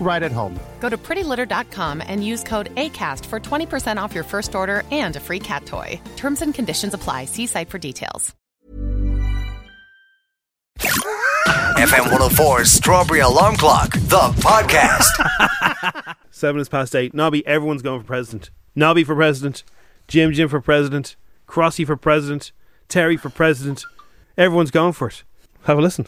right at home. Go to prettylitter.com and use code ACAST for 20% off your first order and a free cat toy. Terms and conditions apply. See site for details. FM 104's Strawberry Alarm Clock, the podcast. Seven is past eight. Nobby, everyone's going for president. Nobby for president. Jim Jim for president. Crossy for president. Terry for president. Everyone's going for it. Have a listen.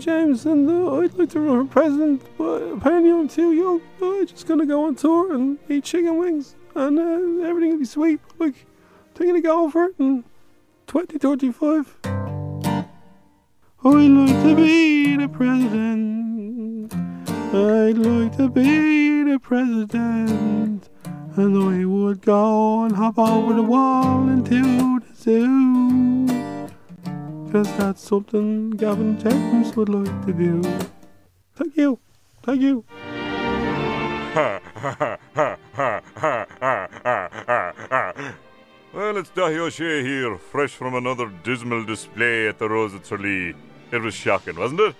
James, and uh, I'd like to run for president, but apparently I'm too young. I'm just gonna go on tour and eat chicken wings, and uh, everything will be sweet. Like, thinking of going for it in 2035. I'd like to be the president. I'd like to be the president. And I would go and hop over the wall into the zoo. Cause that's something Gavin James would like to do. Thank you. Thank you. Well, it's Dáithí Ó Sé here, fresh from another dismal display at the Rose at Tralee. It was shocking, wasn't it?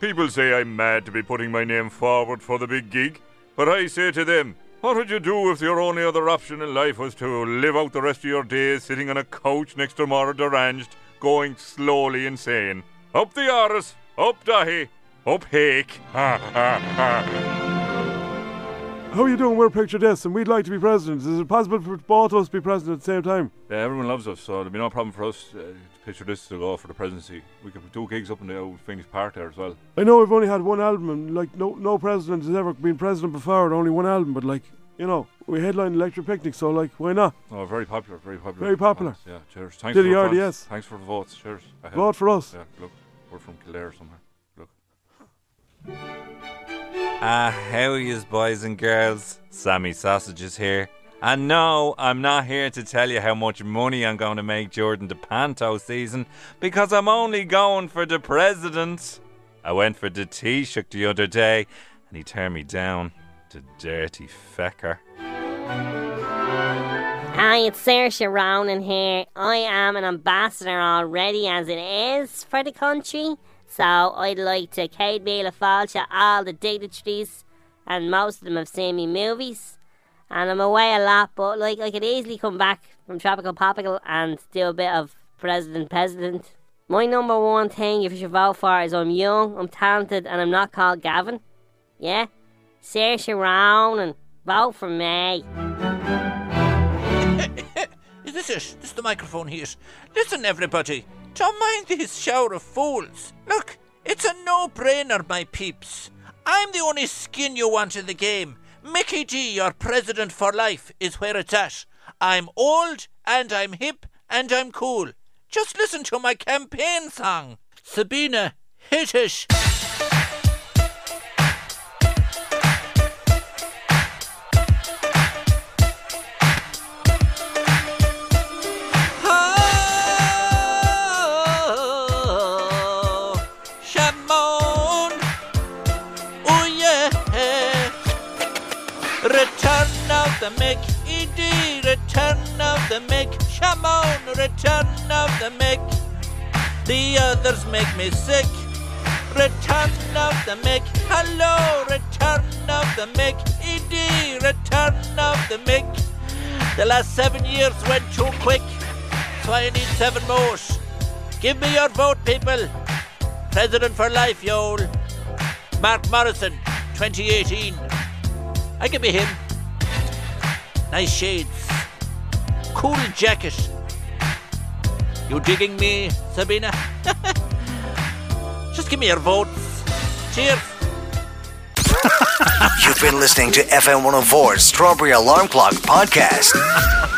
People say I'm mad to be putting my name forward for the big gig, but I say to them, what would you do if your only other option in life was to live out the rest of your days sitting on a couch next to Maura Derrane, going slowly insane? Up the Aris, up Dahi, up Hake. Ha ha ha. How are you doing? We're Picture This, and we'd like to be president. Is it possible for both of us to be president at the same time? Yeah, everyone loves us, so there'll be no problem for us uh, to picture this to go for the presidency. We could do gigs up in the old Phoenix Park there as well. I know we've only had one album, and like no no president has ever been president before, and only one album. But like you know, we headlined Electric Picnic, so like why not? Oh, very popular, very popular. Very popular. Thanks, Yeah, cheers. Thanks Did for he the already, votes. yes? Thanks for the votes. Cheers. I Vote for us. Yeah, look, we're from Kildare somewhere. Look. Ah, how yous boys and girls? Sammy Sausages here. And no, I'm not here to tell you how much money I'm going to make during the Panto season because I'm only going for the president. I went for the Taoiseach the other day and he turned me down. The dirty fecker. Hi, it's Saoirse Ronan here. I am an ambassador already as it is for the country. So I'd like to céad míle fáilte all the dignitaries and most of them have seen me movies. And I'm away a lot, but like I could easily come back from Tropical Popical and do a bit of President President. My number one thing if you should vote for is I'm young, I'm talented, and I'm not called Gavin. Yeah? Saoirse and vote for me. Is this it? This is the microphone here. Listen, everybody. Don't mind this shower of fools. Look, it's a no-brainer, my peeps. I'm the only skin you want in the game. Mickey G, your president for life, is where it's at. I'm old, and I'm hip, and I'm cool. Just listen to my campaign song. Sabina, hit it. The Mick, E.D. Return of the Mick, Shamon. Return of the Mick. The others make me sick. Return of the Mick, hello. Return of the Mick, E.D. Return of the Mick. The last seven years went too quick, so I need seven more. Give me your vote, people. President for life, y'all. Mark Morrison, 2018. I could be him. Nice shades. Cool jacket. You digging me, Sabina? Just give me your votes. Cheers. You've been listening to FM 104's Strawberry Alarm Clock podcast.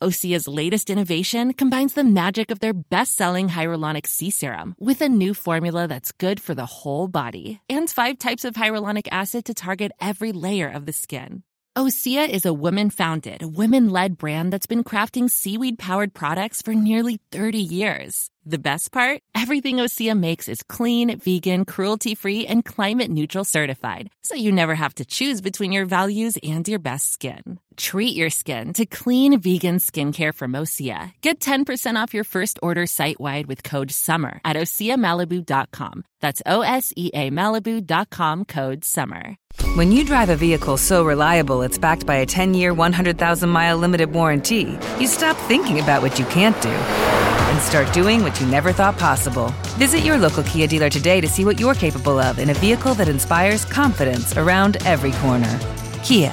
Osea's latest innovation combines the magic of their best-selling hyaluronic sea serum with a new formula that's good for the whole body and five types of hyaluronic acid to target every layer of the skin. Osea is a women-founded, women-led brand that's been crafting seaweed-powered products for nearly 30 years. The best part? Everything Osea makes is clean, vegan, cruelty-free, and climate-neutral certified, so you never have to choose between your values and your best skin. Treat your skin to clean vegan skincare from Osea. Get 10% off your first order site-wide with code SUMMER at OseaMalibu.com. That's O-S-E-A Malibu.com code SUMMER. When you drive a vehicle so reliable it's backed by a 10 year, 100,000 mile limited warranty, you stop thinking about what you can't do and start doing what you never thought possible. Visit your local Kia dealer today to see what you're capable of in a vehicle that inspires confidence around every corner. Kia,